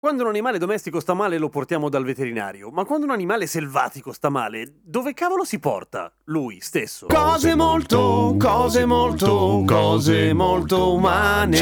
Quando un animale domestico sta male lo portiamo dal veterinario, ma quando un animale selvatico sta male, dove cavolo si porta? Lui stesso. Cose molto, cose molto, cose molto umane.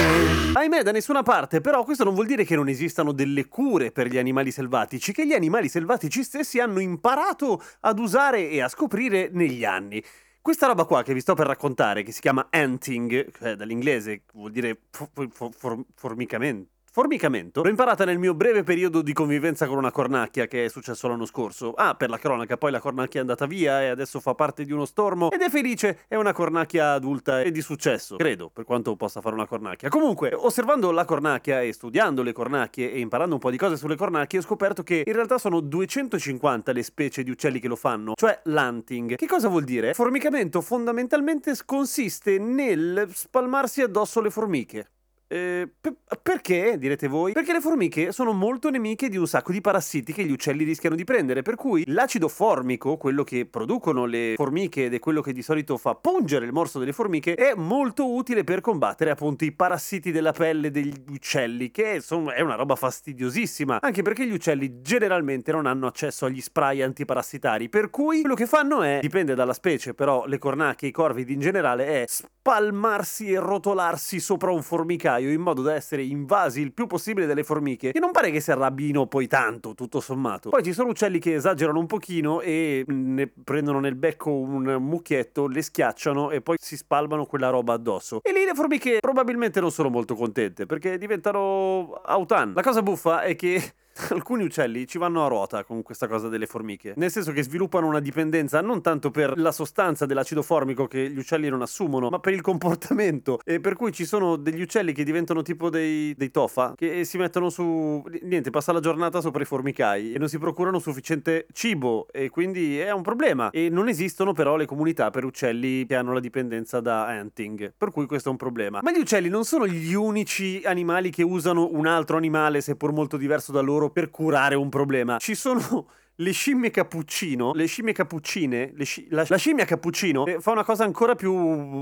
Ahimè, da nessuna parte, però questo non vuol dire che non esistano delle cure per gli animali selvatici, che gli animali selvatici stessi hanno imparato ad usare e a scoprire negli anni. Questa roba qua che vi sto per raccontare, che si chiama anting, cioè dall'inglese vuol dire for- for- for- formicamento. Formicamento l'ho imparata nel mio breve periodo di convivenza con una cornacchia che è successo l'anno scorso. Ah, per la cronaca, poi la cornacchia è andata via e adesso fa parte di uno stormo ed è felice, è una cornacchia adulta e di successo, credo, per quanto possa fare una cornacchia. Comunque, osservando la cornacchia e studiando le cornacchie e imparando un po' di cose sulle cornacchie, ho scoperto che in realtà sono 250 le specie di uccelli che lo fanno, cioè l'hunting. Che cosa vuol dire? Formicamento fondamentalmente consiste nel spalmarsi addosso le formiche. Eh, pe- perché, direte voi? Perché le formiche sono molto nemiche di un sacco di parassiti che gli uccelli rischiano di prendere, per cui l'acido formico, quello che producono le formiche ed è quello che di solito fa pungere il morso delle formiche, è molto utile per combattere appunto i parassiti della pelle degli uccelli, che insomma è una roba fastidiosissima, anche perché gli uccelli generalmente non hanno accesso agli spray antiparassitari, per cui quello che fanno è, dipende dalla specie, però le cornacchie, i corvidi in generale, è spalmarsi e rotolarsi sopra un formicaio in modo da essere invasi il più possibile dalle formiche, che non pare che si arrabbino poi tanto, tutto sommato. Poi ci sono uccelli che esagerano un pochino e ne prendono nel becco un mucchietto, le schiacciano e poi si spalmano quella roba addosso. E lì le formiche probabilmente non sono molto contente perché diventano autan. La cosa buffa è che alcuni uccelli ci vanno a ruota con questa cosa delle formiche, nel senso che sviluppano una dipendenza non tanto per la sostanza dell'acido formico che gli uccelli non assumono, ma per il comportamento. E per cui ci sono degli uccelli che diventano tipo dei, dei tofa, che si mettono su... niente, passa la giornata sopra i formicai e non si procurano sufficiente cibo e quindi è un problema. E non esistono però le comunità per uccelli che hanno la dipendenza da hunting, per cui questo è un problema. Ma gli uccelli non sono gli unici animali che usano un altro animale, seppur molto diverso da loro, per curare un problema. Ci sono le scimmie cappuccino, le scimmie cappuccine, le sci- la, la, scimmia cappuccino eh, fa una cosa ancora più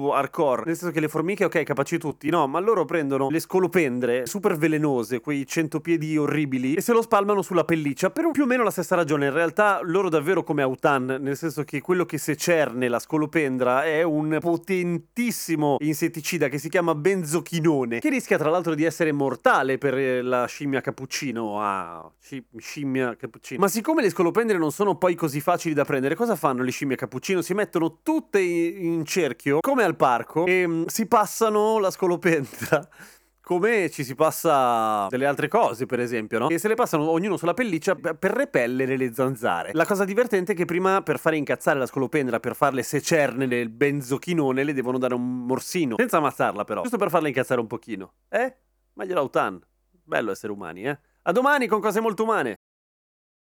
hardcore, nel senso che le formiche, ok, capaci tutti, no, ma loro prendono le scolopendre super velenose, quei centopiedi orribili, e se lo spalmano sulla pelliccia per più o meno la stessa ragione. In realtà loro davvero come Autan, nel senso che quello che secerne la scolopendra è un potentissimo insetticida che si chiama benzochinone, che rischia tra l'altro di essere mortale per la scimmia cappuccino. Ah, scimmia cappuccino. Ma siccome le scolopendere non sono poi così facili da prendere, cosa fanno le scimmie cappuccino? Si mettono tutte in cerchio, come al parco, e mm, si passano la scolopendra come ci si passa delle altre cose, per esempio, no? E se le passano ognuno sulla pelliccia per repellere le zanzare. La cosa divertente è che prima per fare incazzare la scolopendra, per farle secerne nel benzochinone, le devono dare un morsino, senza ammazzarla però, giusto per farla incazzare un pochino. Eh? Meglio l'autan. Bello essere umani, eh? A domani con cose molto umane.